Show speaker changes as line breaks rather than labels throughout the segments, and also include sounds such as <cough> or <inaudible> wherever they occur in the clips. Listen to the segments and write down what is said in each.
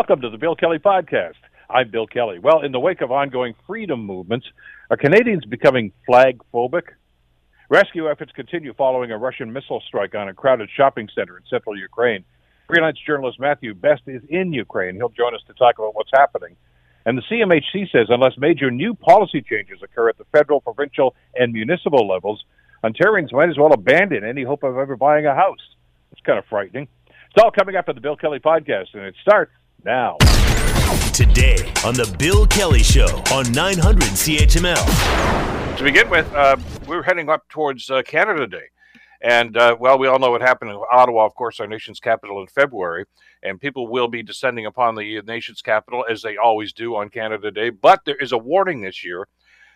Welcome to the Bill Kelly Podcast. I'm Bill Kelly. Well, in the wake of ongoing freedom movements, are Canadians becoming flag phobic? Rescue efforts continue following a Russian missile strike on a crowded shopping center in central Ukraine. Freelance journalist Matthew Best is in Ukraine. He'll join us to talk about what's happening. And the CMHC says unless major new policy changes occur at the federal, provincial, and municipal levels, Ontarians might as well abandon any hope of ever buying a house. It's kind of frightening. It's all coming up on the Bill Kelly podcast, and it starts now.
Today on the Bill Kelly Show on 900 CHML.
To begin with, uh, we're heading up towards uh, Canada Day. And, uh, well, we all know what happened in Ottawa, of course, our nation's capital in February. And people will be descending upon the nation's capital, as they always do on Canada Day. But there is a warning this year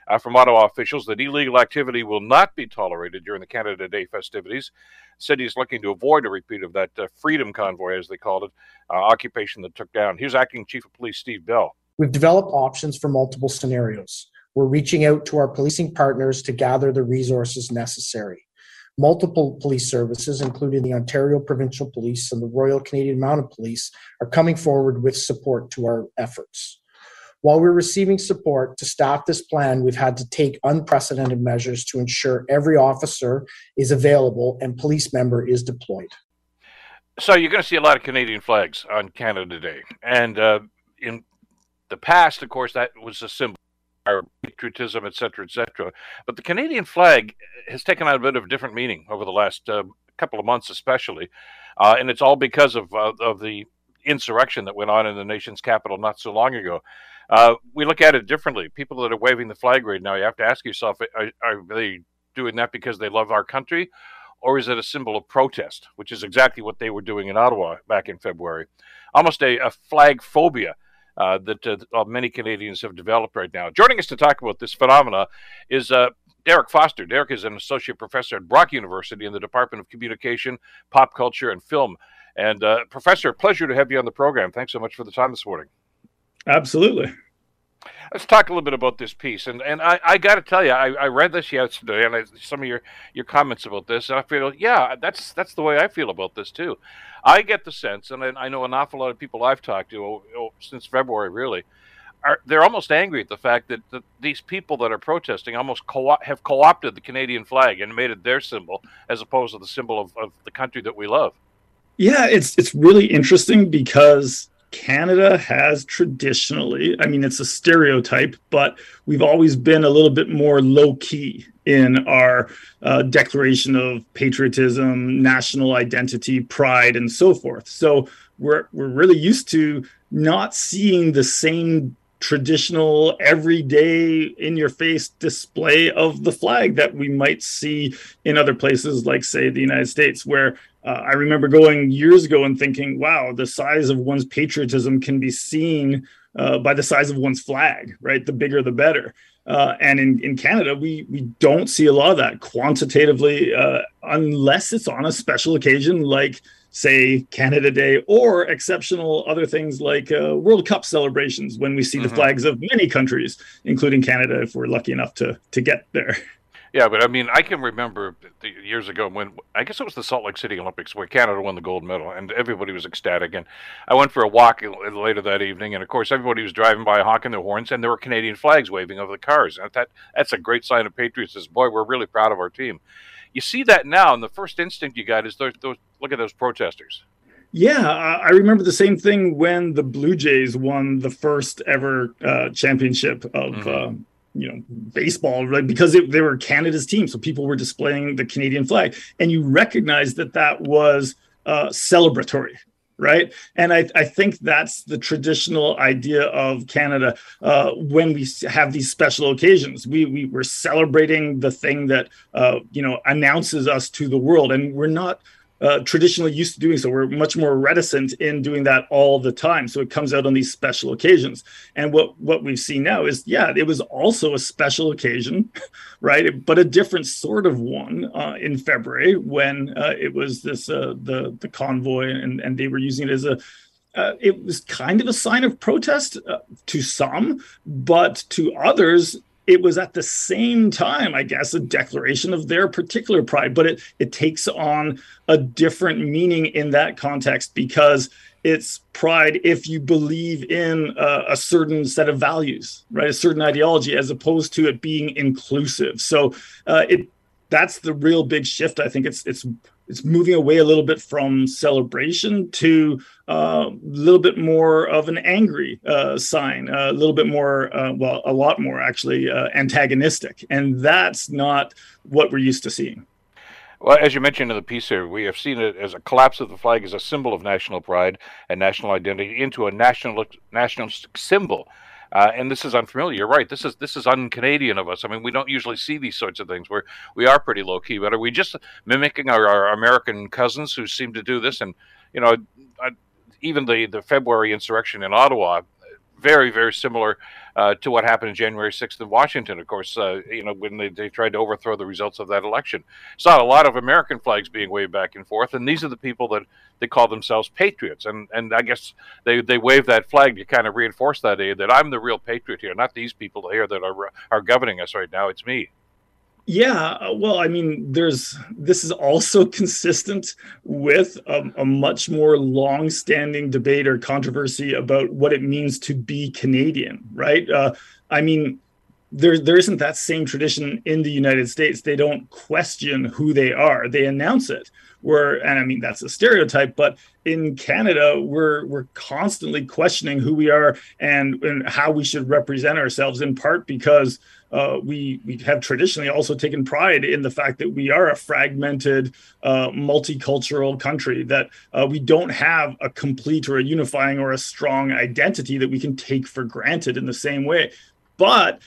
uh, from Ottawa officials that illegal activity will not be tolerated during the Canada Day festivities. City is looking to avoid a repeat of that uh, Freedom Convoy, as they called it, uh, occupation that took down. Here's Acting Chief of Police Steve Bell.
We've developed options for multiple scenarios. We're reaching out to our policing partners to gather the resources necessary. Multiple police services, including the Ontario Provincial Police and the Royal Canadian Mounted Police, are coming forward with support to our efforts. While we're receiving support to staff this plan, we've had to take unprecedented measures to ensure every officer is available and police member is deployed.
So you're going to see a lot of Canadian flags on Canada Day, and uh, in the past, of course, that was a symbol our patriotism, et cetera, et cetera. But the Canadian flag has taken on a bit of a different meaning over the last uh, couple of months, especially, uh, and it's all because of uh, of the insurrection that went on in the nation's capital not so long ago. Uh, we look at it differently. People that are waving the flag right now, you have to ask yourself: are, are they doing that because they love our country, or is it a symbol of protest, which is exactly what they were doing in Ottawa back in February? Almost a, a flag phobia. Uh, that uh, many Canadians have developed right now. Joining us to talk about this phenomena is uh, Derek Foster. Derek is an associate professor at Brock University in the Department of Communication, Pop Culture, and Film. And uh, Professor, pleasure to have you on the program. Thanks so much for the time this morning.
Absolutely.
Let's talk a little bit about this piece, and and I, I got to tell you, I, I read this yesterday, and I, some of your your comments about this, and I feel yeah, that's that's the way I feel about this too. I get the sense, and I, I know an awful lot of people I've talked to oh, oh, since February, really, are they're almost angry at the fact that, that these people that are protesting almost co- have co-opted the Canadian flag and made it their symbol as opposed to the symbol of, of the country that we love.
Yeah, it's it's really interesting because Canada has traditionally, I mean, it's a stereotype, but we've always been a little bit more low key in our uh, declaration of patriotism, national identity, pride, and so forth. So we're we're really used to not seeing the same traditional everyday in your face display of the flag that we might see in other places like say the United States where uh, I remember going years ago and thinking, wow, the size of one's patriotism can be seen uh, by the size of one's flag, right? The bigger, the better. Uh, and in, in Canada, we, we don't see a lot of that quantitatively, uh, unless it's on a special occasion like, say, Canada Day or exceptional other things like uh, World Cup celebrations when we see mm-hmm. the flags of many countries, including Canada, if we're lucky enough to, to get there.
Yeah, but I mean, I can remember years ago when I guess it was the Salt Lake City Olympics where Canada won the gold medal, and everybody was ecstatic. And I went for a walk later that evening, and of course, everybody was driving by honking their horns, and there were Canadian flags waving over the cars. And that that's a great sign of patriotism. Boy, we're really proud of our team. You see that now, and the first instinct you got is those, those look at those protesters.
Yeah, I remember the same thing when the Blue Jays won the first ever uh, championship of. Mm-hmm. Uh, you know baseball right because it, they were canada's team so people were displaying the canadian flag. And you recognize that that was uh, celebratory right? And I, I think that's the traditional idea of canada uh, when we have these special occasions. We, we we're celebrating the thing that uh, you know announces us to the world. And we're not uh, traditionally used to doing so. We're much more reticent in doing that all the time. So it comes out on these special occasions. And what what we've seen now is, yeah, it was also a special occasion, <laughs> right? But a different sort of one uh, in February when uh, it was this uh, the the convoy, and and they were using it as a uh, it was kind of a sign of protest uh, to some, but to others, it was at the same time, I guess, a declaration of their particular pride, but it it takes on a different meaning in that context because it's pride if you believe in uh, a certain set of values, right? A certain ideology, as opposed to it being inclusive. So uh, it that's the real big shift. I think it's it's it's moving away a little bit from celebration to uh, a little bit more of an angry uh, sign, a little bit more, uh, well, a lot more actually uh, antagonistic, and that's not what we're used to seeing.
Well, as you mentioned in the piece here, we have seen it as a collapse of the flag as a symbol of national pride and national identity into a national nationalistic symbol. Uh, and this is unfamiliar. You're right. This is this is un-Canadian of us. I mean, we don't usually see these sorts of things. We're we are pretty low key. But are we just mimicking our, our American cousins who seem to do this? And you know, I, even the the February insurrection in Ottawa very, very similar uh, to what happened in January 6th in Washington, of course, uh, you know, when they, they tried to overthrow the results of that election. Saw a lot of American flags being waved back and forth, and these are the people that they call themselves patriots. And, and I guess they, they wave that flag to kind of reinforce that, idea that I'm the real patriot here, not these people here that are, are governing us right now. It's me.
Yeah, uh, well, I mean, there's this is also <laughs> consistent with a, a, much more long-standing debate or controversy about what it means to be Canadian, right? Uh, I mean, there there isn't that same tradition in the United States. They don't question who they are; they announce it. Where, and I mean, that's a stereotype, but in Canada, we're we're constantly questioning who we are and and how we should represent ourselves. In part because uh, we we have traditionally also taken pride in the fact that we are a fragmented, uh, multicultural country. That uh, we don't have a complete or a unifying or a strong identity that we can take for granted in the same way. But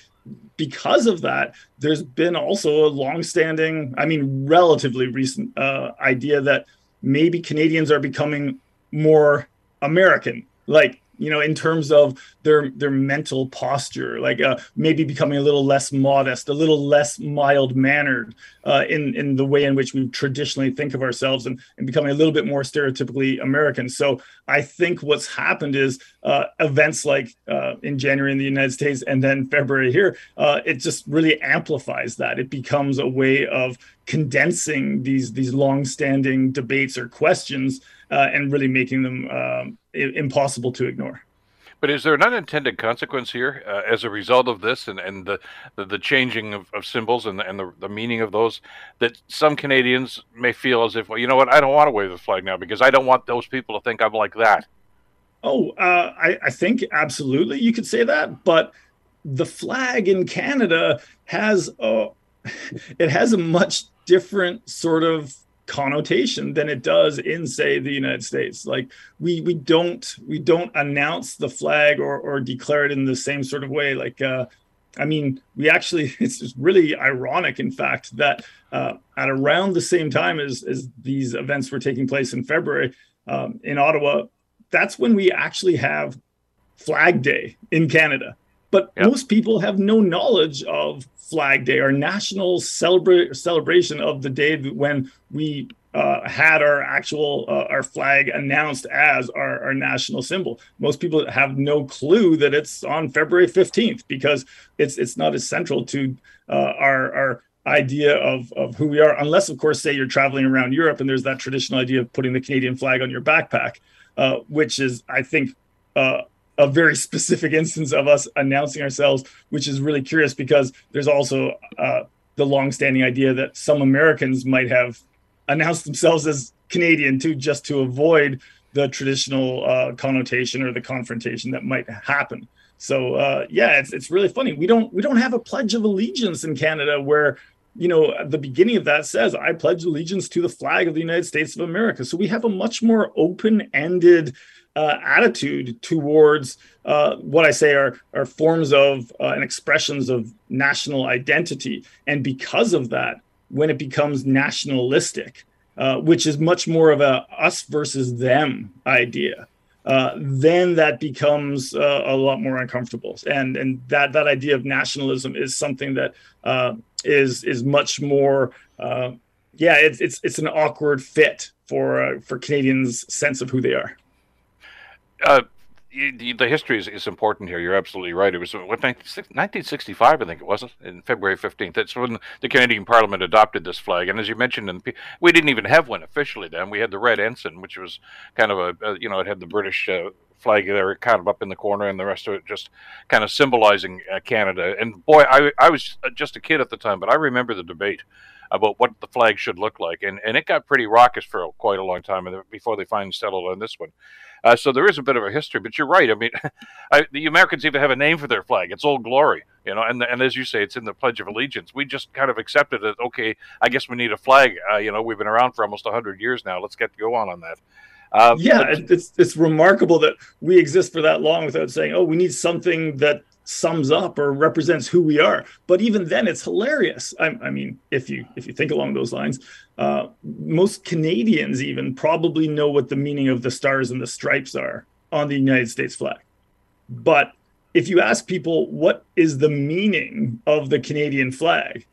because of that, there's been also a long-standing, I mean, relatively recent uh, idea that maybe Canadians are becoming more American. Like you know in terms of their their mental posture like uh, maybe becoming a little less modest a little less mild mannered uh, in in the way in which we traditionally think of ourselves and, and becoming a little bit more stereotypically american. So i think what's happened is uh, events like uh, in january in the united states and then february here uh, it just really amplifies that. It becomes a way of condensing these these long standing debates or questions uh, and really making them um, impossible to ignore.
But is there an unintended consequence here uh, as a result of this and, and the, the, the changing of, of, symbols and, the, and the, the meaning of those that some Canadians may feel as if, well, you know what, I don't want to wave the flag now because I don't want those people to think I'm like that?
Oh, uh, I, I think absolutely you could say that. But the flag in Canada has a, <laughs> it has a much different sort of connotation than it does in say the united states. Like we we don't we don't announce the flag or or declare it in the same sort of way. Like uh i mean we actually <laughs> it's just really ironic in fact that uh at around the same time as as these events were taking place in february um, in ottawa that's when we actually have flag day in canada. But yep. most people have no knowledge of Flag Day, our national celebra- celebration of the day when we uh, had our actual uh, our flag announced as our, our national symbol. Most people have no clue that it's on February 15th because it's it's not as central to uh, our our idea of, of who we are, unless of course, say you're traveling around Europe and there's that traditional idea of putting the Canadian flag on your backpack, uh, which is I think uh, a very specific instance of us announcing ourselves, which is really curious because there's also uh, the longstanding idea that some Americans might have announced themselves as Canadian too, just to avoid the traditional uh, connotation or the confrontation that might happen. So uh, yeah, it's it's really funny. We don't we don't have a pledge of allegiance in Canada where you know the beginning of that says I pledge allegiance to the flag of the United States of America. So we have a much more open ended uh, attitude towards uh, what I say are, are forms of uh, and expressions of national identity. And because of that, when it becomes nationalistic, uh, which is much more of a us versus them idea, uh, then that becomes uh, a lot more uncomfortable. And and that that idea of nationalism is something that is is much more. yeah, it's it's it's an awkward fit for for Canadians' sense of who they are
uh, the history is, is, important here. You're absolutely right. It was what 1965, I think it was, in February 15th. That's when the Canadian Parliament adopted this flag. And as you mentioned, we didn't even have one officially then. We had the red ensign, which was kind of a, a you know, it had the British uh, flag there, kind of up in the corner, and the rest of it just kind of symbolizing uh, Canada. And boy, I, I was just a kid at the time, but I remember the debate about what the flag should look like, and and it got pretty raucous for quite a long time before they finally settled on this one. Uh, so there is a bit of a history, but you're right. I mean, <laughs> I, the Americans even have a name for their flag. It's Old Glory, you know, and and as you say, it's in the Pledge of Allegiance. We just kind of accepted it. Okay, I guess we need a flag. Uh, you know, we've been around for almost hundred years now. Let's get to go on on that.
Uh, yeah, it's it's remarkable that we exist for that long without saying, oh, we need something that sums up or represents who we are. But even then, it's hilarious. I, I mean, if you if you think along those lines, uh, most Canadians even probably know what the meaning of the stars and the stripes are on the United States flag. But if you ask people what is the meaning of the Canadian flag,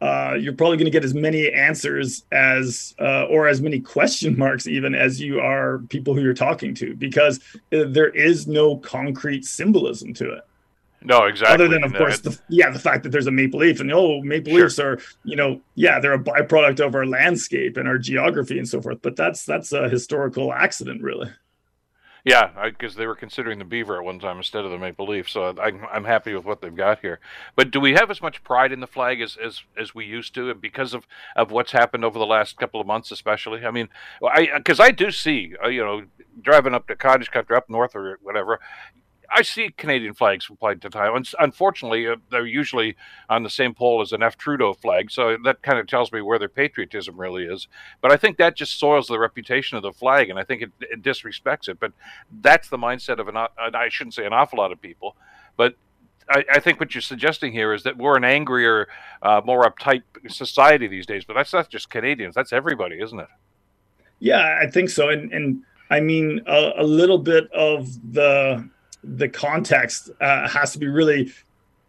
uh, you're probably going to get as many answers as uh, or as many question marks even as you are people who you're talking to because uh, there is no concrete symbolism to it
no, exactly.
Other than, of course, the, yeah, the fact that there's a maple leaf, and oh, maple sure. leaves are, you know, yeah, they're a byproduct of our landscape and our geography and so forth. But that's that's a historical accident, really.
Yeah, because they were considering the beaver at one time instead of the maple leaf. So I, I'm happy with what they've got here. But do we have as much pride in the flag as as, as we used to, because of, of what's happened over the last couple of months, especially? I mean, I because I do see, uh, you know, driving up to cottage country up north or whatever, I see Canadian flags from time to time. Unfortunately, uh, they're usually on the same pole as an F. Trudeau flag, so that kind of tells me where their patriotism really is. But I think that just soils the reputation of the flag, and I think it, it disrespects it. But that's the mindset of an, I shouldn't say an awful lot of people, but I, I, think what you're suggesting here is that we're an angrier, uh, more uptight society these days. But that's not just Canadians; that's everybody, isn't it?
Yeah, I think so. And and I mean, a, a little bit of the the context uh, has to be really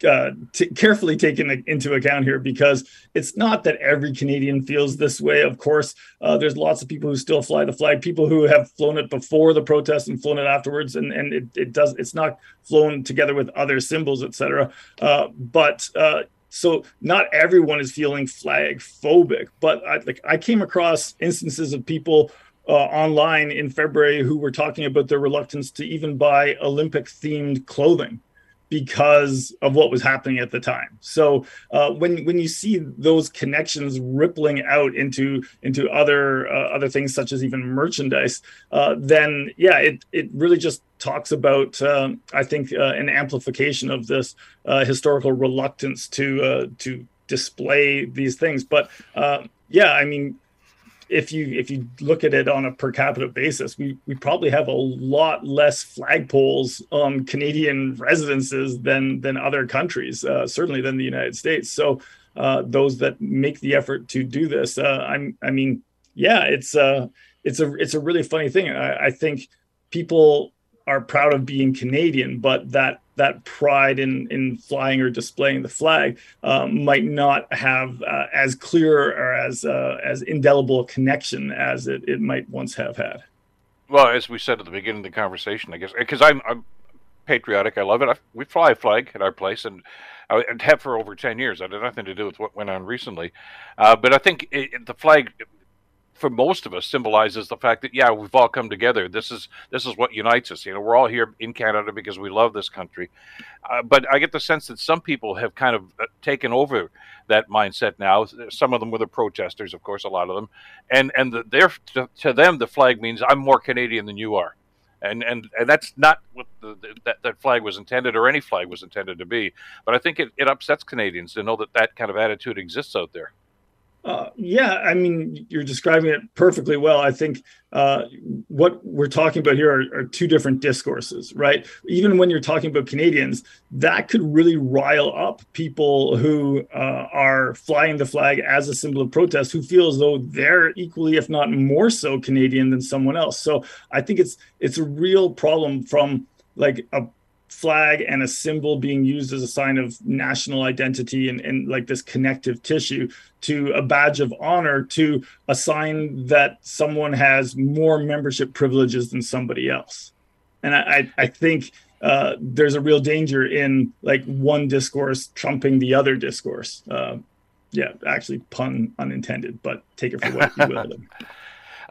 uh, t- carefully taken into account here because it's not that every Canadian feels this way. Of course, uh, there's lots of people who still fly the flag, people who have flown it before the protest and flown it afterwards, and and it, it does it's not flown together with other symbols, etc. Uh, but uh, so not everyone is feeling flag phobic, but I, like I came across instances of people uh, online in February who were talking about their reluctance to even buy Olympic themed clothing because of what was happening at the time. So uh, when when you see those connections rippling out into into other uh, other things such as even merchandise, uh, then yeah, it it really just talks about um, I think uh, an amplification of this uh, historical reluctance to uh, to display these things. But yeah, I mean if you if you look at it on a per capita basis, we we probably have a lot less flagpoles on Canadian residences than than other countries, uh, certainly than the United States. So uh, those that make the effort to do this, uh, I'm I mean, yeah, it's uh it's a it's a really funny thing. I, I think people are proud of being Canadian, but that that pride in in flying or displaying the flag um, might not have uh, as clear or as uh, as indelible a connection as it, it might once have had.
Well, as we said at the beginning of the conversation, I guess because I'm, I'm patriotic, I love it. I, we fly a flag at our place, and I have for over ten years. I had nothing to do with what went on recently, uh, but I think it, the flag for most of us symbolizes the fact that yeah we've all come together. This is this is what unites us. You know we're all here in canada because we love this country. Uh, but i get the sense that some people have kind of uh, taken over that mindset now some of them were the protesters of course a lot of them. And and the, they're to, to them the flag means i'm more canadian than you are. And and and that's not what the, that that flag was intended or any flag was intended to be. But i think it, it upsets canadians to know that that kind of attitude exists out there
uh, yeah, I mean, you're describing it perfectly well. I think uh, what we're talking about here are, are, two different discourses, right? Even when you're talking about Canadians, that could really rile up people who uh, are flying the flag as a symbol of protest, who feel as though they're equally, if not more so, Canadian than someone else. So I think it's it's a real problem from like a flag and a symbol being used as a sign of national identity and, and like this connective tissue to a badge of honor to a sign that someone has more membership privileges than somebody else and I, I think uh, there's a real danger in like one discourse trumping the other discourse. Uh, yeah, actually, pun unintended, but take it for what you will. <laughs>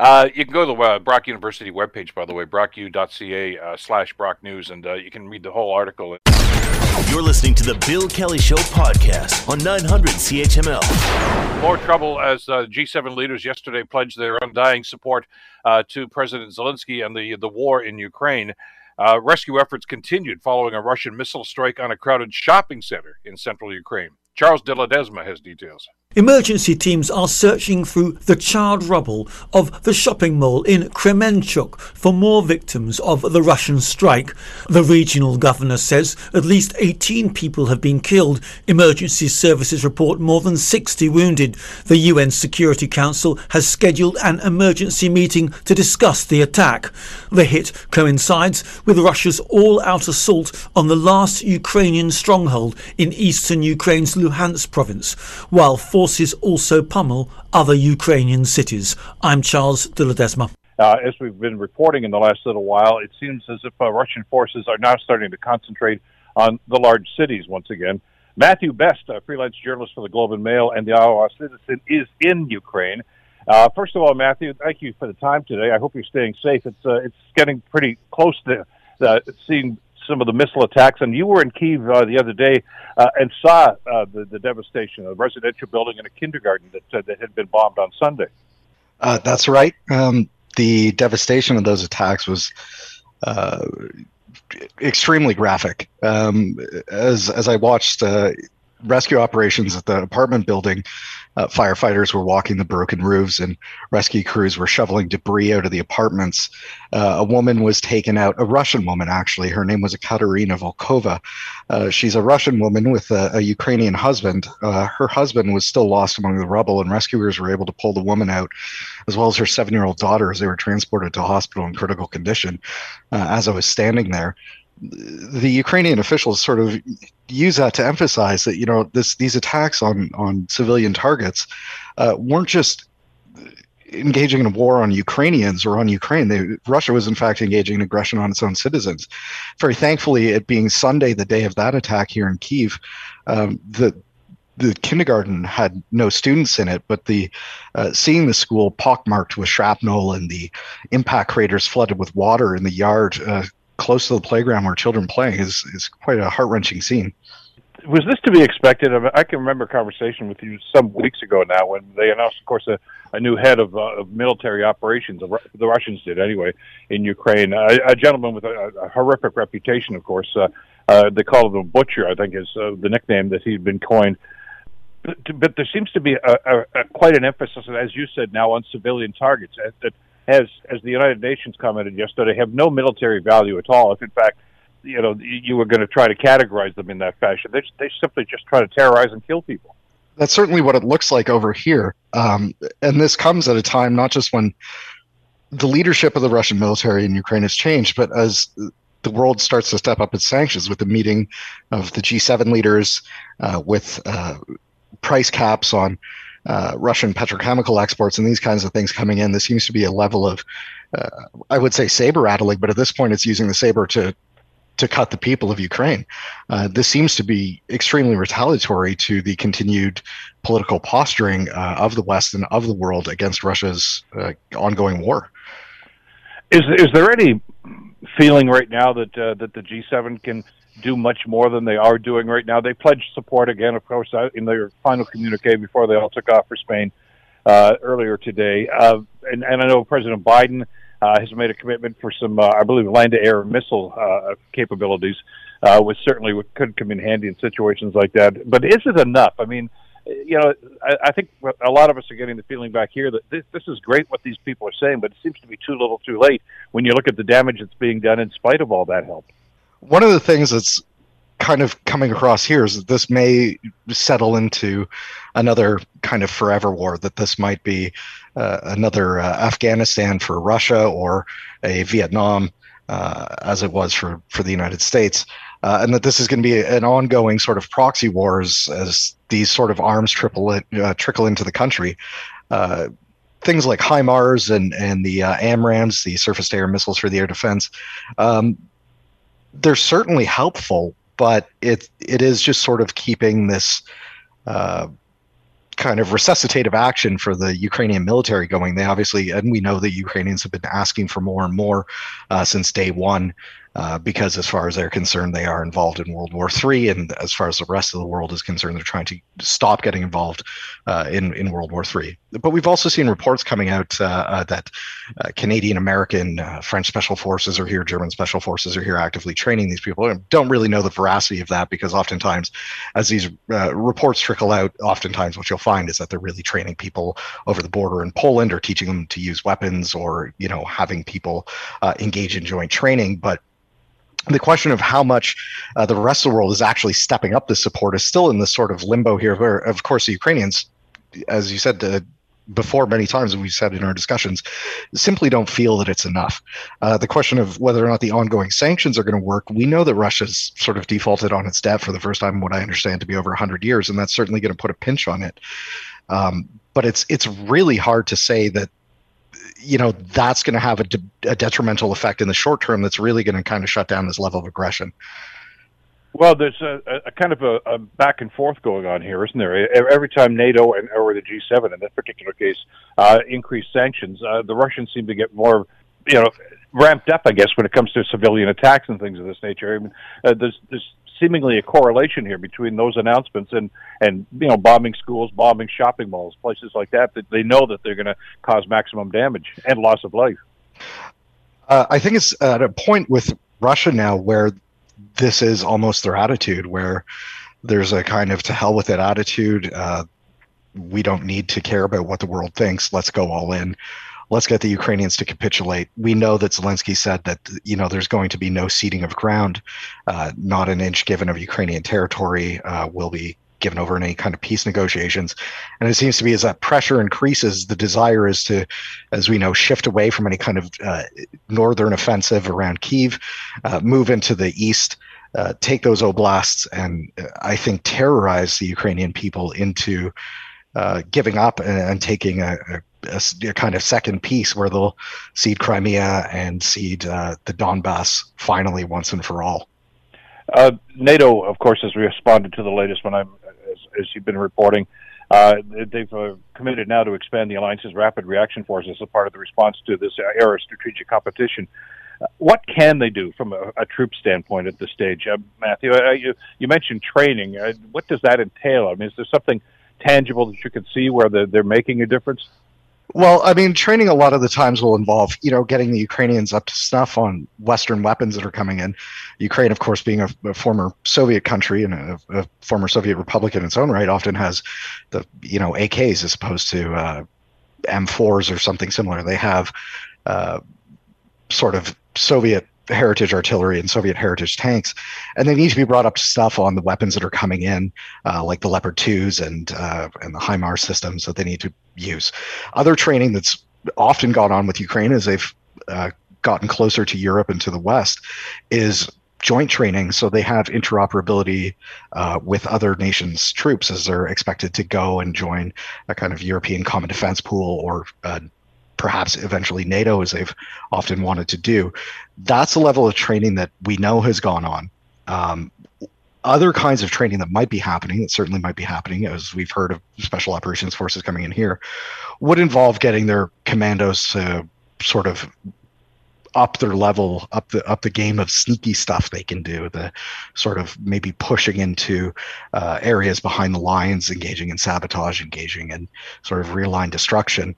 Uh, you can go to the uh, Brock University webpage, by the way, brocku.ca uh, slash Brock News, and uh, you can read the whole article.
You're listening to the Bill Kelly Show podcast on 900 CHML.
More trouble as uh, G7 leaders yesterday pledged their undying support uh, to President Zelensky and the, the war in Ukraine. Uh, rescue efforts continued following a Russian missile strike on a crowded shopping center in central Ukraine. Charles de Ledesma has details.
Emergency teams are searching through the charred rubble of the shopping mall in Kremenchuk for more victims of the Russian strike. The regional governor says at least 18 people have been killed. Emergency services report more than 60 wounded. The UN Security Council has scheduled an emergency meeting to discuss the attack. The hit coincides with Russia's all-out assault on the last Ukrainian stronghold in eastern Ukraine's Luhansk province, while forces also pummel other Ukrainian cities. I'm Charles de Ledesma.
Uh, as we've been reporting in the last little while, it seems as if uh, Russian forces are now starting to concentrate on the large cities once again. Matthew Best, a freelance journalist for the Globe and Mail and the Ottawa Citizen, is in Ukraine. Uh, first of all, Matthew, thank you for the time today. I hope you're staying safe. It's uh, it's getting pretty close to uh, seeing some of the missile attacks. And you were in Kiev uh, the other day uh, and saw uh, the, the devastation of a residential building and a kindergarten that, uh, that had been bombed on Sunday.
Uh, that's right. Um, the devastation of those attacks was uh, extremely graphic. Um, as as I watched rescue operations at the apartment building, uh, firefighters were walking the broken roofs and rescue crews were shoveling debris out of the apartments. Uh, a woman was taken out, a Russian woman actually. Her name was Ekaterina Volkova. Uh, she's a Russian woman with a, a Ukrainian husband. Uh, her husband was still lost among the rubble, and rescuers were able to pull the woman out, as well as her seven year old daughter, as they were transported to hospital in critical condition. Uh, as I was standing there, the Ukrainian officials sort of use that to emphasize that you know this these attacks on on civilian targets uh, weren't just engaging in a war on Ukrainians or on Ukraine. They, Russia was in fact engaging in aggression on its own citizens. Very thankfully, it being Sunday, the day of that attack here in Kiev, um, the the kindergarten had no students in it, but the uh, seeing the school pockmarked with shrapnel and the impact craters flooded with water in the yard uh, close to the playground where children play is is quite a heart wrenching scene.
Was this to be expected? I, can remember a conversation with you some weeks ago now when they announced, of course, a, a new head of, uh, of military operations. The Russians did anyway in Ukraine. A, a gentleman with a, a, horrific reputation, of course. Uh, uh, they call him a butcher, I think, is uh, the nickname that he'd been coined. But, but there seems to be a, quite an emphasis, as you said, now on civilian targets. That as as the United Nations commented yesterday, have no military value at all. If in fact, you know, you were going to try to categorize them in that fashion, they they simply just try to terrorize and kill people.
That's certainly what it looks like over here, um, and this comes at a time not just when the leadership of the Russian military in Ukraine has changed, but as the world starts to step up its sanctions with the meeting of the G7 leaders, uh, with uh, price caps on uh, Russian petrochemical exports and these kinds of things coming in, there seems to be a level of, uh, I would say, saber rattling, but at this point, it's using the saber to to cut the people of Ukraine. Uh, this seems to be extremely retaliatory to the continued political posturing uh, of the West and of the world against Russia's uh, ongoing war.
Is is there any feeling right now that that the G7 can do much more than they are doing right now. They pledged support again, of course, uh, in their final communique before they all took off for Spain uh, earlier today. Uh, and, and I know President Biden uh, has made a commitment for some, uh, I believe, land-to-air missile uh, capabilities, uh, which certainly would, could come in handy in situations like that. But is it enough? I mean, you know, I, I think a lot of us are getting the feeling back here that this, this is great what these people are saying, but it seems to be too little, too late when you look at the damage that's being done in spite of all that help
one of the things that's kind of coming across here is that this may settle into another kind of forever war, that this might be uh, another uh, Afghanistan for Russia or a Vietnam uh, as it was for, for the United States. Uh, and that this is going to be an ongoing sort of proxy wars as these sort of arms triple, uh, trickle into the country. Uh, things like HIMARS and and the uh, AMRAAMs, the surface-to-air missiles for the air defense, um, they're certainly helpful, but it it is just sort of keeping this uh, kind of resuscitative action for the Ukrainian military going. They obviously, and we know the Ukrainians have been asking for more and more uh, since day one. Uh, because as far as they're concerned, they are involved in World War III, and as far as the rest of the world is concerned, they're trying to stop getting involved uh, in in World War III. But we've also seen reports coming out uh, uh that uh, Canadian, American, French special forces are here, German special forces are here, actively training these people. I don't really know the veracity of that because oftentimes, as these reports trickle out, oftentimes what you'll find is that they're really training people over the border in Poland or teaching them to use weapons or you know having people engage in joint training, but the question of how much uh, the rest of the world is actually stepping up this support is still in this sort of limbo here, where, of course, the Ukrainians, as you said uh, before many times, we've said in our discussions, simply don't feel that it's enough. Uh, the question of whether or not the ongoing sanctions are going to work, we know that Russia's sort of defaulted on its debt for the first time, what I understand to be over 100 years, and that's certainly going to put a pinch on it. Um, but it's it's really hard to say that you know that's going to have a, de- a, detrimental effect in the short term that's really going to kind of shut down this level of aggression.
Well there's a, a kind of a, a, back and forth going on here isn't there? Every time nato and or the g7 in this particular case uh, increase sanctions uh, the russians seem to get more you know ramped up i guess when it comes to civilian attacks and things of this nature. I mean uh, there's there's seemingly a correlation here between those announcements and and you know bombing schools, bombing shopping malls, places like that that they know that they're going to cause maximum damage and loss of life.
Uh, I think it's at a point with Russia now where this is almost their attitude, where there's a kind of to hell with it attitude. Uh, we don't need to care about what the world thinks. Let's go all in let's get the Ukrainians to capitulate. We know that Zelensky said that you know there's going to be no ceding of ground, uh, not an inch given of Ukrainian territory uh, will be given over in any kind of peace negotiations. And it seems to be as that pressure increases, the desire is to, as we know, shift away from any kind of uh, northern offensive around Kiev, uh, move into the east. Uh, take those oblasts and uh, I think terrorize the Ukrainian people into giving up and, and taking a, a a, a, kind of second peace where they'll cede Crimea and cede uh, the Donbass finally once and for all.
Uh, NATO, of course, has responded to the latest one. I'm, as, as you've been reporting, uh, they've uh, committed now to expand the alliance's rapid reaction forces as a part of the response to this era of strategic competition. Uh, what can they do from a, a troop standpoint at this stage, uh, Matthew? you, you mentioned training. what does that entail? I mean, is there something tangible that you can see where they're making a difference?
Well, I mean, training a lot of the times will involve, you know, getting the Ukrainians up to snuff on Western weapons that are coming in. Ukraine, of course, being a, a former Soviet country and a, a, former Soviet republic in its own right, often has the, you know, AKs as opposed to uh, M4s or something similar. They have uh, sort of Soviet heritage artillery and Soviet heritage tanks, and they need to be brought up to stuff on the weapons that are coming in, uh, like the Leopard twos and uh, and the HIMARS systems that they need to use. Other training that's often gone on with Ukraine as they've uh, gotten closer to Europe and to the West is joint training so they have interoperability uh, with other nations troops as they're expected to go and join a kind of european common defense pool or uh, perhaps eventually NATO, as they've often wanted to do. That's a level of training that we know has gone on. Um, other kinds of training that might be happening, that certainly might be happening, as we've heard of special operations forces coming in here, would involve getting their commandos to sort of up their level, up the up the game of sneaky stuff they can do. The sort of maybe pushing into uh, areas behind the lines, engaging in sabotage, engaging in sort of real line destruction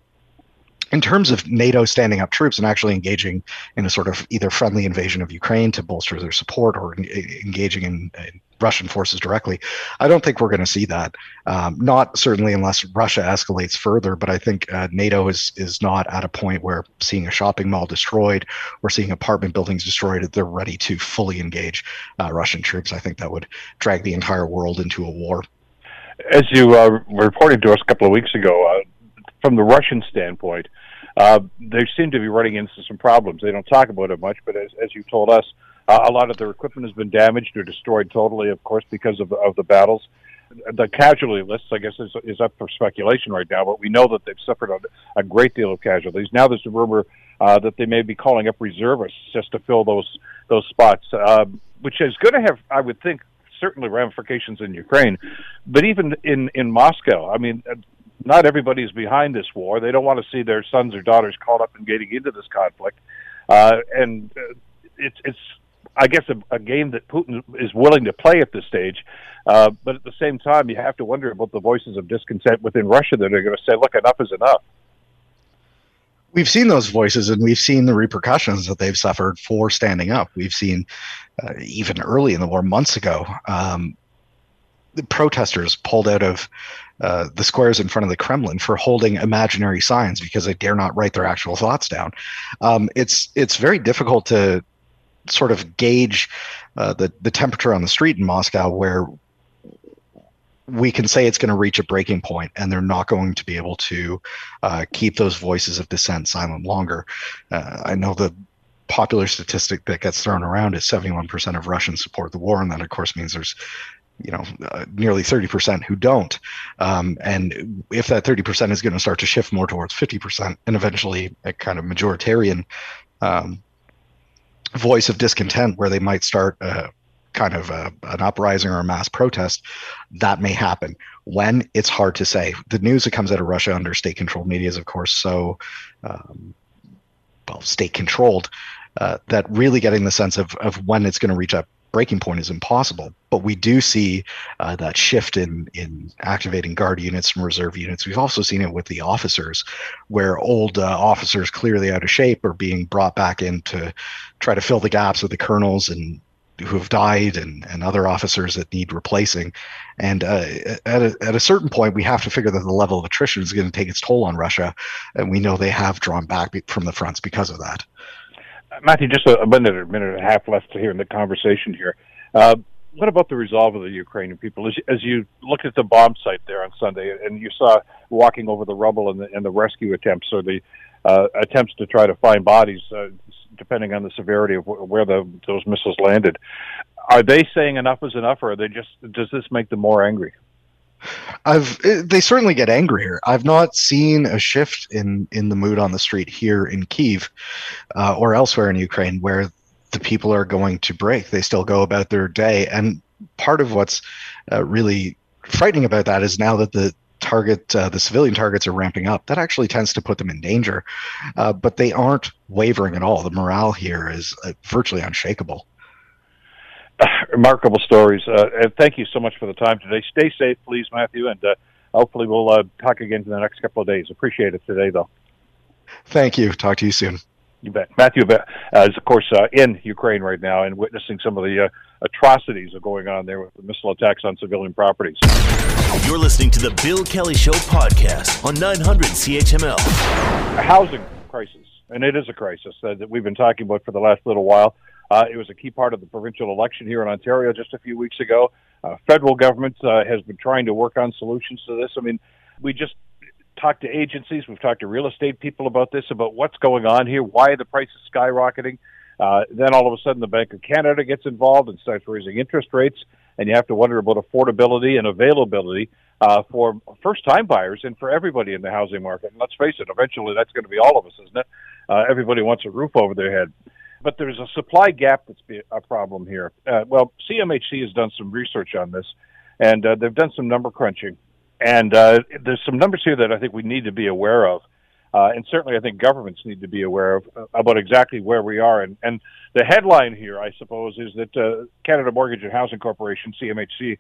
in terms of NATO standing up troops and actually engaging in a sort of either friendly invasion of Ukraine to bolster their support or engaging in, in Russian forces directly, I don't think we're going to see that. Um, not certainly unless Russia escalates further. But I think uh, NATO is is not at a point where seeing a shopping mall destroyed or seeing apartment buildings destroyed, they're ready to fully engage uh, Russian troops. I think that would drag the entire world into a war.
As you uh, reporting to us a couple of weeks ago, uh, from the Russian standpoint, uh, they seem to be running into some problems. They don't talk about it much, but as, as you told us, uh, a lot of their equipment has been damaged or destroyed totally, of course, because of, of the battles. the casualty list, I guess, is, is up for speculation right now, but we know that they've suffered a, a great deal of casualties. Now there's a rumor uh, that they may be calling up reservists just to fill those those spots, uh, which is going to have, I would think, certainly ramifications in Ukraine, but even in in Moscow. I mean, not everybody is behind this war. They don't want to see their sons or daughters caught up in getting into this conflict, uh, and uh, it's it's I guess a, a game that Putin is willing to play at this stage. Uh, but at the same time, you have to wonder about the voices of discontent within Russia that are going to say, "Look, enough is enough."
We've seen those voices, and we've seen the repercussions that they've suffered for standing up. We've seen uh, even early in the war, months ago, um, the protesters pulled out of uh, the squares in front of the Kremlin for holding imaginary signs because they dare not write their actual thoughts down. Um, it's it's very difficult to sort of gauge uh, the the temperature on the street in Moscow where we can say it's going to reach a breaking point and they're not going to be able to uh, keep those voices of dissent silent longer. Uh, I know the popular statistic that gets thrown around is 71% of Russians support the war, and that of course means there's you know uh, nearly 30% who don't um, and if that 30% is going to start to shift more towards 50% and eventually a kind of majoritarian um, voice of discontent where they might start uh, kind of a, an uprising or a mass protest, that may happen. When it's hard to say. The news that comes out of Russia under state-controlled media is, of course, so um, well state-controlled uh, that really getting the sense of of when it's going to reach a breaking point is impossible. But we do see uh, that shift in in activating guard units and reserve units. We've also seen it with the officers, where old uh, officers clearly out of shape are being brought back in to try to fill the gaps with the colonels and who have died and, and other officers that need replacing. And uh, at, a, at a certain point, we have to figure that the level of attrition is going to take its toll on Russia. And we know they have drawn back from the fronts because of that.
Matthew, just a, minute or a minute and a half left to hear in the conversation here. Uh, what about the resolve of the Ukrainian people? As, as you looked at the bomb site there on Sunday and you saw walking over the rubble and the, and the rescue attempts or the uh, attempts to try to find bodies, uh, depending on the severity of where the, those missiles landed. Are they saying enough is enough, or are they just? Does this make them more angry?
I've eh, they certainly get angrier. I've not seen a shift in in the mood on the street here in Kiev uh, or elsewhere in Ukraine where the people are going to break. They still go about their day, and part of what's uh, really frightening about that is now that the target uh, the civilian targets are ramping up that actually tends to put them in danger uh, but they aren't wavering at all the morale here is uh, virtually unshakable
remarkable stories uh, and thank you so much for the time today stay safe please matthew and uh, hopefully we'll uh, talk again in the next couple of days appreciate it today though
thank you talk to you soon
you bet. Matthew is, of course, uh, in Ukraine right now and witnessing some of the uh, atrocities that are going on there with the missile attacks on civilian properties.
You're listening to the Bill Kelly Show podcast on 900 CHML.
A housing crisis, and it is a crisis uh, that we've been talking about for the last little while. Uh, it was a key part of the provincial election here in Ontario just a few weeks ago. Uh, federal government uh, has been trying to work on solutions to this. I mean, we just talked to agencies, we've talked to real estate people about this, about what's going on here, why the price is skyrocketing. Uh, then all of a sudden, the Bank of Canada gets involved and starts raising interest rates, and you have to wonder about affordability and availability uh, for first-time buyers and for everybody in the housing market. And let's face it, eventually that's going to be all of us, isn't it? Uh, everybody wants a roof over their head. But there's a supply gap that's a problem here. Uh, well, CMHC has done some research on this, and uh, they've done some number crunching and uh, there's some numbers here that I think we need to be aware of. Uh, and certainly, I think governments need to be aware of uh, about exactly where we are. And, and the headline here, I suppose, is that uh, Canada Mortgage and Housing Corporation (CMHC)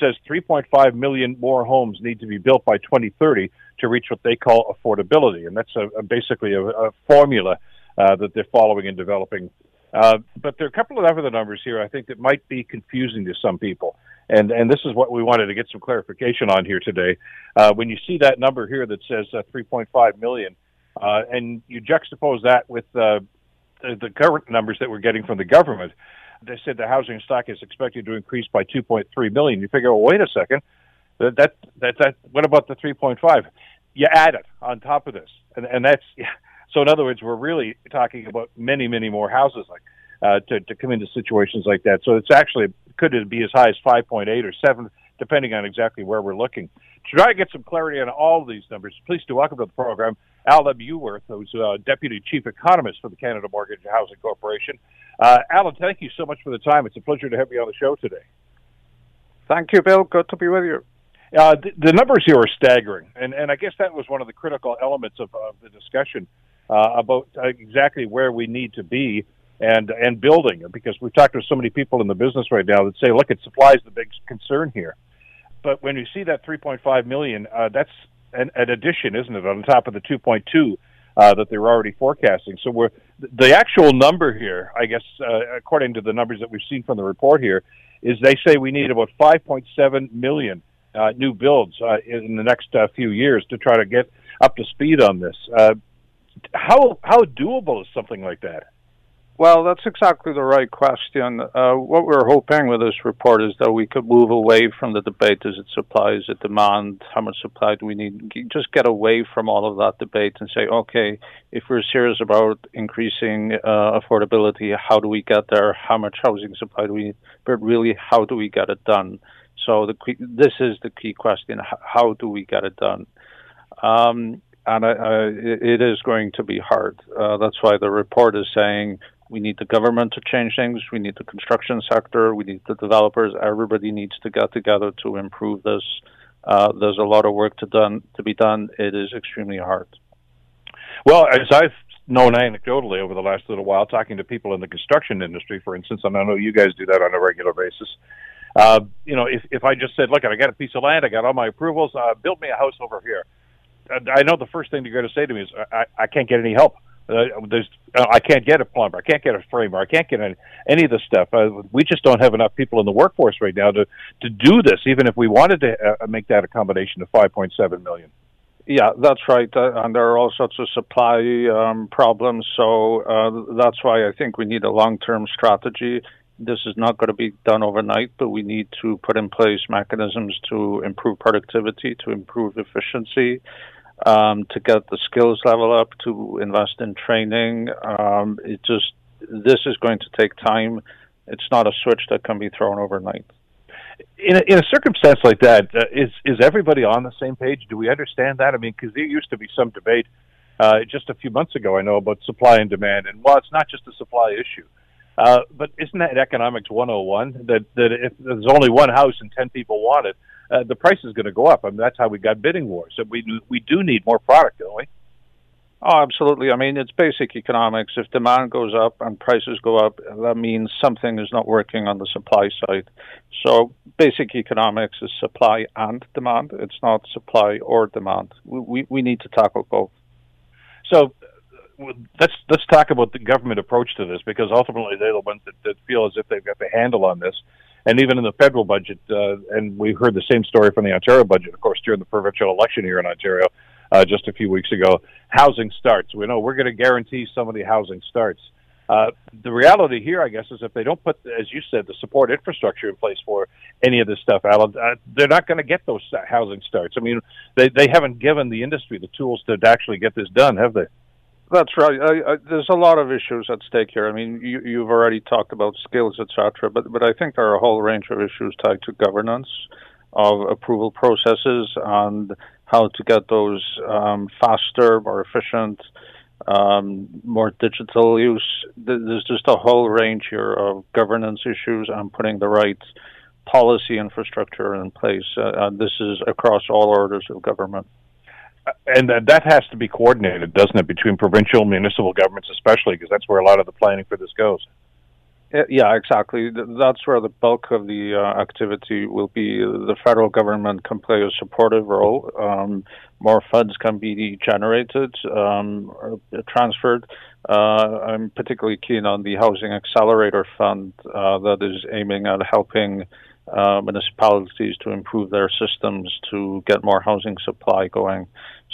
says 3.5 million more homes need to be built by 2030 to reach what they call affordability, and that's a, a basically a, a formula uh, that they're following and developing. Uh, but there are a couple of other numbers here I think that might be confusing to some people and and this is what we wanted to get some clarification on here today. Uh, when you see that number here that says uh, 3.5 million, uh, and you juxtapose that with the, the current numbers that we're getting from the government, they said the housing stock is expected to increase by 2.3 million. You figure, well, wait a second, that that that, that what about the 3.5? You add it on top of this, and and that's so. In other words, we're really talking about many many more houses like uh, to, to come into situations like that. So it's actually could it be as high as 5.8 or 7 depending on exactly where we're looking. To try to get some clarity on all of these numbers, please do welcome to the program Aled ab Iorwerth, who's uh, Deputy Chief Economist for the Canada Mortgage and Housing Corporation. Uh, Alan, thank you so much for the time. It's a pleasure to have you on the show today.
Thank you, Bill. Good to be with you.
Uh, the, the, numbers here are staggering, and, and I guess that was one of the critical elements of, of the discussion uh, about uh, exactly where we need to be and and building. Because we've talked to so many people in the business right now that say, look, it supply is the big concern here. But when you see that 3.5 million, uh, that's an, an, addition, isn't it, on top of the 2.2 uh, that they were already forecasting. So we're the actual number here, I guess, uh, according to the numbers that we've seen from the report here, is they say we need about 5.7 million uh, new builds uh, in the next uh, few years to try to get up to speed on this. How how doable is something like that?
Well, that's exactly the right question. Uh, what we're hoping with this report is that we could move away from the debate: is it supply, is it demand, how much supply do we need? Just get away from all of that debate and say, okay, if we're serious about increasing uh, affordability, how do we get there? How much housing supply do we need? But really, how do we get it done? So the this is the key question: how do we get it done? Um, and uh, it is going to be hard. Uh, that's why the report is saying we need the government to change things. We need the construction sector. We need the developers. Everybody needs to get together to improve this. Uh, there's a lot of work to done to be done. It is extremely hard.
Well, as I've known anecdotally over the last little while, talking to people in the construction industry, for instance, and I know you guys do that on a regular basis. Uh, you know, if if I just said, "Look, I got a piece of land, I got all my approvals, uh, build me a house over here," I know the first thing you're going to say to me is, "I, I can't get any help." Uh, there's, uh, I can't get a plumber, I can't get a framer, I can't get any, any of this stuff. Uh, we just don't have enough people in the workforce right now to to do this. Even if we wanted to uh, make that accommodation of 5.7 million.
Yeah, that's right, uh, and there are all sorts of supply um, problems. So uh, that's why I think we need a long-term strategy. This is not going to be done overnight, but we need to put in place mechanisms to improve productivity, to improve efficiency, um, to get the skills level up, to invest in training. Um, it just this is going to take time. It's not a switch that can be thrown overnight.
In a, in a circumstance like that, uh, is is everybody on the same page? Do we understand that? I mean, because there used to be some debate uh, just a few months ago. I know about supply and demand, and well, it's not just a supply issue. Uh, but isn't that economics 101? That that if there's only one house and ten people want it, uh, the price is going to go up. I mean, that's how we got bidding wars. So we we do need more product, don't we?
Oh, absolutely. I mean, it's basic economics. If demand goes up and prices go up, that means something is not working on the supply side. So, basic economics is supply and demand. It's not supply or demand. We, we, we need to tackle both.
So, let's let's talk about the government approach to this because ultimately they're the ones that, that feel as if they've got the handle on this and even in the federal budget, uh, and we heard the same story from the Ontario budget, of course, during the provincial election here in Ontario uh, just a few weeks ago. Housing starts. We know we're going to guarantee some of the housing starts. Uh, the reality here, I guess, is if they don't put, as you said, the support infrastructure in place for any of this stuff, Aled, uh, they're not going to get those housing starts. I mean, they they haven't given the industry the tools to actually get this done, have they?
That's right. I, I, there's a lot of issues at stake here. I mean, you, you've already talked about skills, etc., but but I think there are a whole range of issues tied to governance of approval processes and how to get those um, faster, more efficient, um, more digital use. There's just a whole range here of governance issues and putting the right policy infrastructure in place. Uh, and this is across all orders of government
and that has to be coordinated, doesn't it, between provincial municipal governments, especially because that's where a lot of the planning for this goes.
Yeah, exactly. That's where the bulk of the uh, activity will be. The federal government can play a supportive role. Um, more funds can be generated, um, transferred. Uh, I'm particularly keen on the Housing Accelerator Fund uh, that is aiming at helping uh, municipalities to improve their systems to get more housing supply going.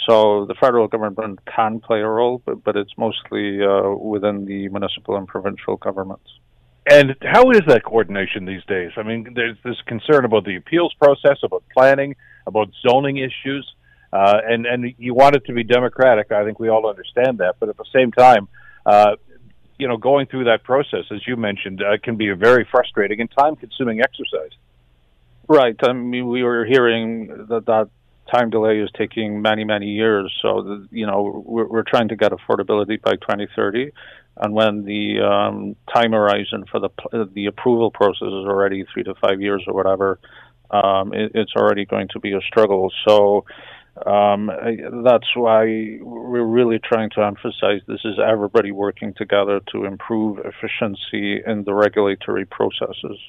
So the federal government can play a role, but, but it's mostly uh, within the municipal and provincial governments.
And how is that coordination these days? I mean, there's this concern about the appeals process, about planning, about zoning issues, uh, and and you want it to be democratic. I think we all understand that, but at the same time, uh, you know, going through that process, as you mentioned, uh, can be a very frustrating and time-consuming exercise.
Right. I mean, we were hearing that that time delay is taking many, many years. So, the, you know, we're, we're trying to get affordability by 2030. And when the um, time horizon for the the approval process is already three to five years or whatever, um, it, it's already going to be a struggle. So um, that's why we're really trying to emphasize this is everybody working together to improve efficiency in the regulatory processes.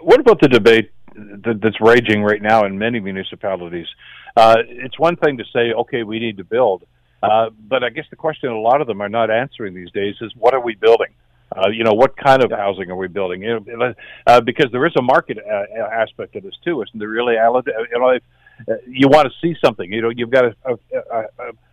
What about the debate that's raging right now in many municipalities? Uh, it's one thing to say, okay, we need to build, uh, but I guess the question a lot of them are not answering these days is, what are we building? Uh, you know, what kind of housing are we building? You know, uh, because there is a market uh, aspect to this too, isn't there? Really, you know, if, uh, you want to see something. You know, you've got a, a, a,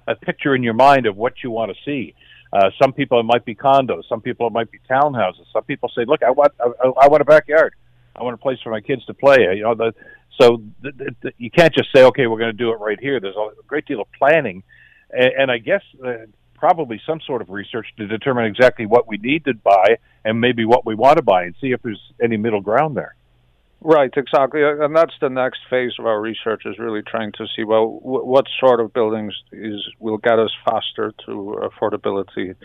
a picture in your mind of what you want to see. Uh, some people it might be condos. Some people it might be townhouses. Some people say, "Look, I want I, I want a backyard. I want a place for my kids to play." You know, the, so the, the, you can't just say, "Okay, we're going to do it right here." There's a great deal of planning, and, and I guess uh, probably some sort of research to determine exactly what we need to buy and maybe what we want to buy, and see if there's any middle ground there.
Right, exactly, and that's the next phase of our research is really trying to see well what sort of buildings is will get us faster to affordability.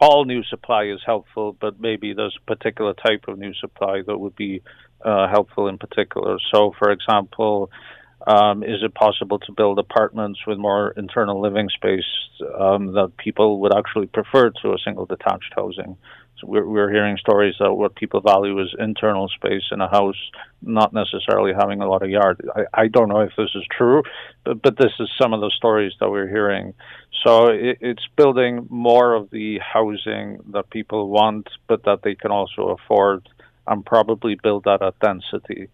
All new supply is helpful, but maybe there's a particular type of new supply that would be uh, helpful in particular. So, for example, um, is it possible to build apartments with more internal living space um, that people would actually prefer to a single detached housing? So we're, we're hearing stories that what people value is internal space in a house, not necessarily having a lot of yard. I, I don't know if this is true, but, but this is some of the stories that we're hearing. So it, it's building more of the housing that people want, but that they can also afford and probably build that at density.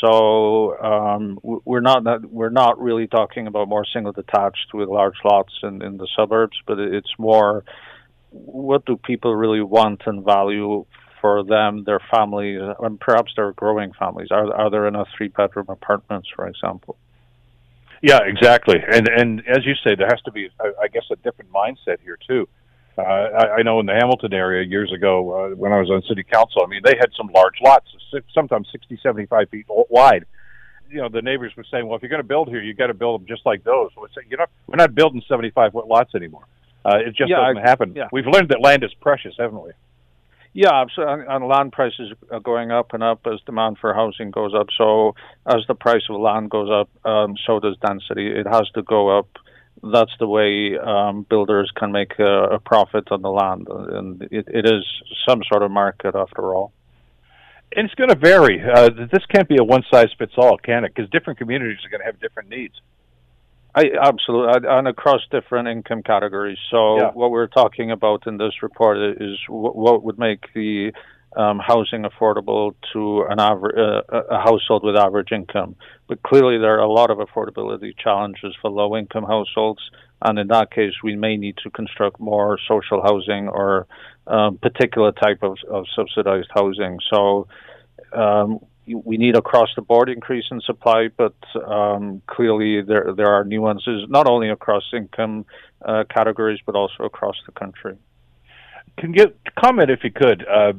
So um, we're not we're not really talking about more single detached with large lots in, in the suburbs, but it's more what do people really want and value for them, their families, and perhaps their growing families? Are are there enough three bedroom apartments, for example?
Yeah, exactly. And and as you say, there has to be, I guess, a different mindset here too. Uh, I, I know in the Hamilton area years ago uh, when I was on city council, I mean, they had some large lots, sometimes 60, 75 feet wide. You know, the neighbors were saying, well, if you're going to build here, you've got to build them just like those. So it's, you know, we're not building 75 foot lots anymore. Uh, it just yeah, doesn't I, happen. Yeah. We've learned that land is precious, haven't we?
Yeah, so and land prices are going up and up as demand for housing goes up. So as the price of land goes up, um, so does density. It has to go up. That's the way um, builders can make a, a, profit on the land, and it, it is some sort of market after all.
And it's going to vary. Uh, this can't be a one size fits all, can it? Because different communities are going to have different needs.
I, absolutely, and across different income categories. So yeah. what we're talking about in this report is what would make the um, housing affordable to an average uh, a household with average income. But clearly, there are a lot of affordability challenges for low income households, and in that case, we may need to construct more social housing or um, particular type of, of subsidized housing. So. Um, we need across the board increase in supply, but um, clearly there there are nuances not only across income uh, categories but also across the country.
Can you comment if you could uh,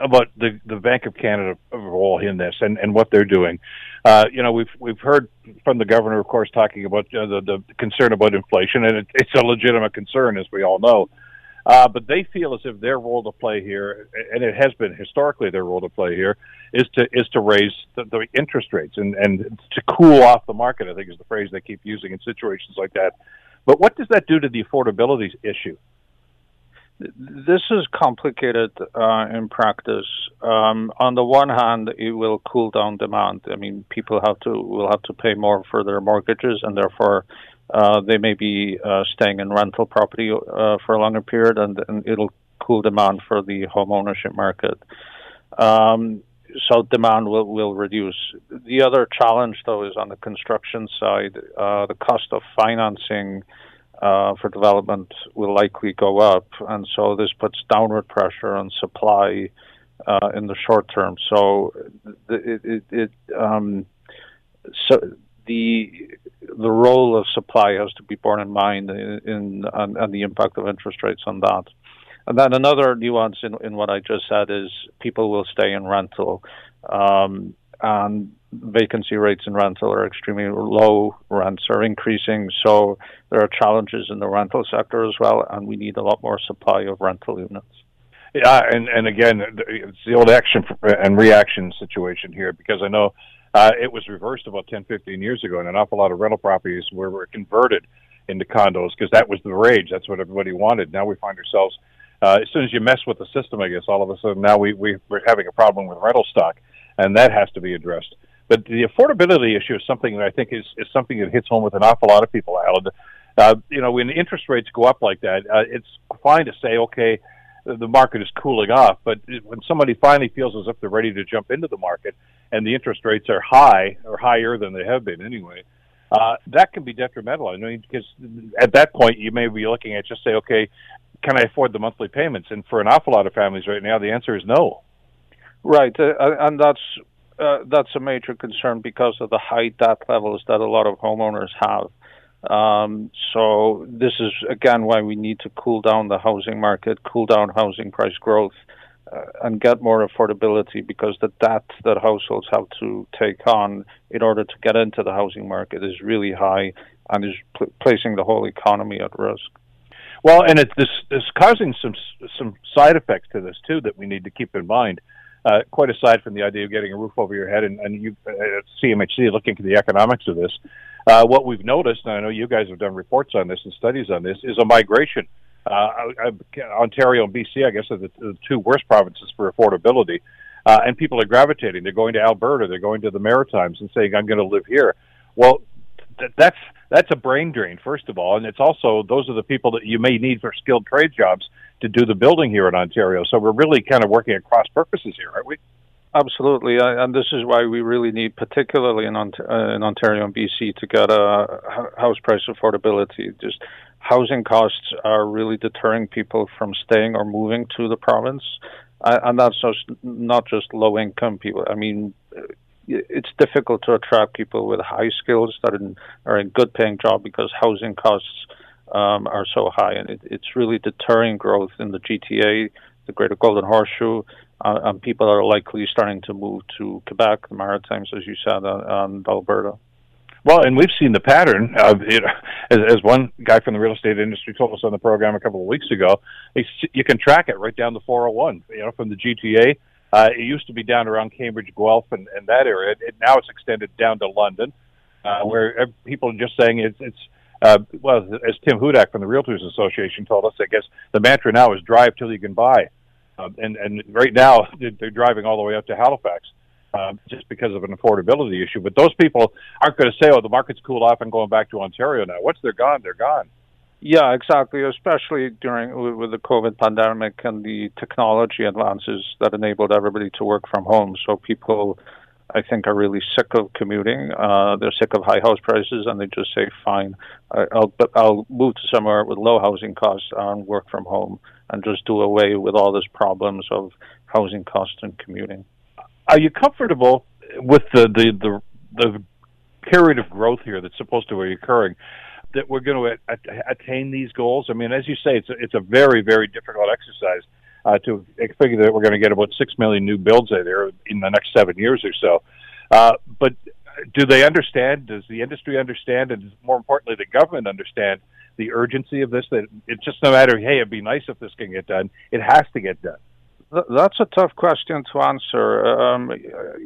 about the the Bank of Canada role in this and, and what they're doing? Uh, you know, we've we've heard from the governor, of course, talking about the the concern about inflation, and it, it's a legitimate concern, as we all know. Uh, but they feel as if their role to play here, and it has been historically their role to play here, is to is to raise the, the interest rates and and to cool off the market. I think is the phrase they keep using in situations like that. But what does that do to the affordability issue?
This is complicated uh, in practice. Um, on the one hand, it will cool down demand. I mean, people have to will have to pay more for their mortgages, and therefore uh, they may be uh, staying in rental property uh, for a longer period, and, and, it'll cool demand for the home ownership market. Um, so demand will, will reduce. The other challenge, though, is on the construction side. Uh, the cost of financing uh, for development will likely go up, and so this puts downward pressure on supply uh, in the short term. So it, it, it um, so the the role of supply has to be borne in mind in, and, the impact of interest rates on that. And then another nuance in, in what I just said is people will stay in rental. Um, and vacancy rates in rental are extremely low. Rents are increasing, so there are challenges in the rental sector as well, and we need a lot more supply of rental units.
Yeah, and and again, it's the old action and reaction situation here because I know uh, it was reversed about 10, 15 years ago, and an awful lot of rental properties were, were converted into condos because that was the rage. That's what everybody wanted. Now we find ourselves, uh, as soon as you mess with the system, I guess all of a sudden now we, we we're having a problem with rental stock, and that has to be addressed. But the affordability issue is something that I think is, is something that hits home with an awful lot of people, Aled. Uh, you know, when interest rates go up like that, uh, it's fine to say, okay, the market is cooling off. But when somebody finally feels as if they're ready to jump into the market and the interest rates are high or higher than they have been anyway, uh, that can be detrimental. I mean, because at that point you may be looking at just say, okay, can I afford the monthly payments? And for an awful lot of families right now, the answer is no.
Right, uh, and that's uh, that's a major concern because of the high debt levels that a lot of homeowners have. Um, so this is again why we need to cool down the housing market, cool down housing price growth, uh, and get more affordability because the debt that households have to take on in order to get into the housing market is really high and is pl- placing the whole economy at risk.
Well, and it's this is causing some some side effects to this too that we need to keep in mind. Uh, quite aside from the idea of getting a roof over your head, and, and you uh, CMHC looking at the economics of this, uh, what we've noticed, and I know you guys have done reports on this and studies on this, is a migration. Uh, Ontario and BC, I guess, are the, the two worst provinces for affordability. Uh, and people are gravitating. They're going to Alberta. They're going to the Maritimes and saying, "I'm going to live here." Well, th- that's that's a brain drain, first of all, and it's also those are the people that you may need for skilled trade jobs to do the building here in Ontario. So we're really kind of working at cross purposes here, aren't we?
Absolutely, and this is why we really need, particularly in, Ont- uh, in Ontario and BC, to get a house price affordability. Just housing costs are really deterring people from staying or moving to the province, and that's just not just low income people. I mean, it's difficult to attract people with high skills that are in a good paying job because housing costs um, are so high, and it, it's really deterring growth in the GTA, the Greater Golden Horseshoe uh, and people are likely starting to move to Quebec, the Maritimes, as you said, uh, and Alberta.
Well, and we've seen the pattern of it, as, as one guy from the real estate industry told us on the program a couple of weeks ago. You can track it right down the 401, you know, from the GTA. Uh, it used to be down around Cambridge, Guelph, and, and that area. It, it, now it's extended down to London, uh, where people are just saying it's, it's uh, well, as Tim Hudak from the Realtors Association told us, I guess the mantra now is drive till you can buy. Um, and and right now <laughs> they're driving all the way up to Halifax uh, just because of an affordability issue. But those people aren't going to say, "Oh, the market's cooled off and going back to Ontario now." Once they're gone, they're gone.
Yeah, exactly. Especially during with the COVID pandemic and the technology advances that enabled everybody to work from home. So people, I think, are really sick of commuting. Uh, they're sick of high house prices, and they just say, "Fine, I'll but I'll move to somewhere with low housing costs and work from home." and just do away with all these problems of housing costs and commuting.
Are you comfortable with the the the, the period of growth here that's supposed to be occurring? That we're going to attain these goals. I mean, as you say, it's a, it's a very very difficult exercise uh, to figure that we're going to get about six million new builds there in the next seven years or so. Uh, but do they understand? Does the industry understand? And more importantly, the government understand the urgency of this? That it's just no matter, hey, it'd be nice if this can get done. It has to get done.
That's a tough question to answer. Um,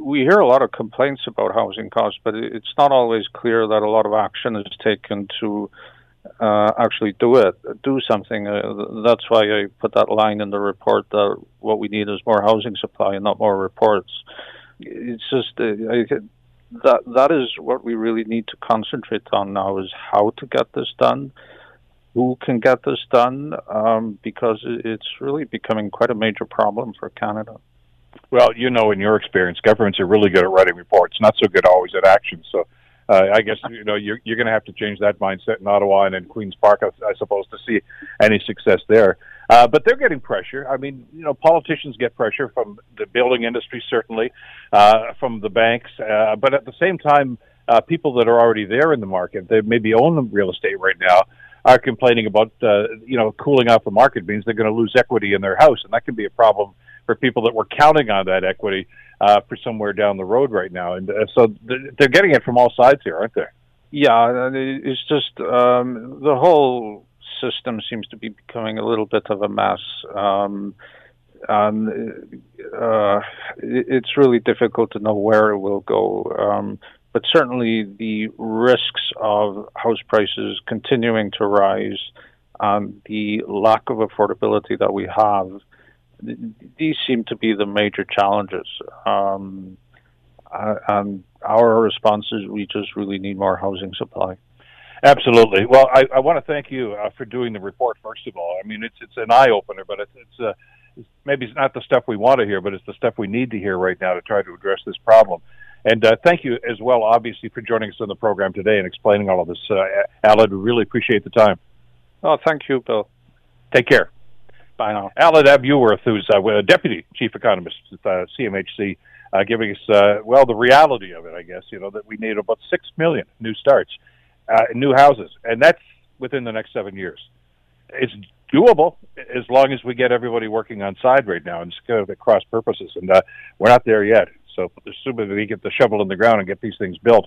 we hear a lot of complaints about housing costs, but it's not always clear that a lot of action is taken to uh, actually do it, do something. Uh, that's why I put that line in the report that what we need is more housing supply and not more reports. It's just uh, I, that that is what we really need to concentrate on now is how to get this done who can get this done um, because it's really becoming quite a major problem for Canada.
Well, you know, in your experience, governments are really good at writing reports, not so good always at action. So, uh, I guess you know you're, you're going to have to change that mindset in Ottawa and in Queens Park, I, I suppose, to see any success there. Uh, but they're getting pressure. I mean, you know, politicians get pressure from the building industry, certainly, uh, from the banks, uh, but at the same time, uh, people that are already there in the market, they maybe own real estate right now, are complaining about uh, you know cooling off the market means they're going to lose equity in their house, and that can be a problem for people that were counting on that equity. Uh, for somewhere down the road right now. And uh, so th- they're getting it from all sides here, aren't they?
Yeah, it's just um, the whole system seems to be becoming a little bit of a mess. Um, um, uh, it's really difficult to know where it will go. Um, but certainly the risks of house prices continuing to rise and the lack of affordability that we have, these seem to be the major challenges. Um, and our response is we just really need more housing supply.
Absolutely. Well, I, I want to thank you uh, for doing the report. First of all, I mean it's it's an eye opener, but it's, it's uh, maybe it's not the stuff we want to hear, but it's the stuff we need to hear right now to try to address this problem. And uh, thank you as well, obviously, for joining us on the program today and explaining all of this. Uh, Aled, we really appreciate the time.
Oh, thank you, Bill.
Take care.
Bye now.
Aled ab Iorwerth, who's uh, Deputy Chief Economist at uh, CMHC, uh, giving us, uh, well, the reality of it, I guess, you know, that we need about 6 million new starts, uh, new houses, and that's within the next seven years. It's doable as long as we get everybody working on side right now and it's kind of at cross purposes. And uh, we're not there yet. So as soon we get the shovel in the ground and get these things built,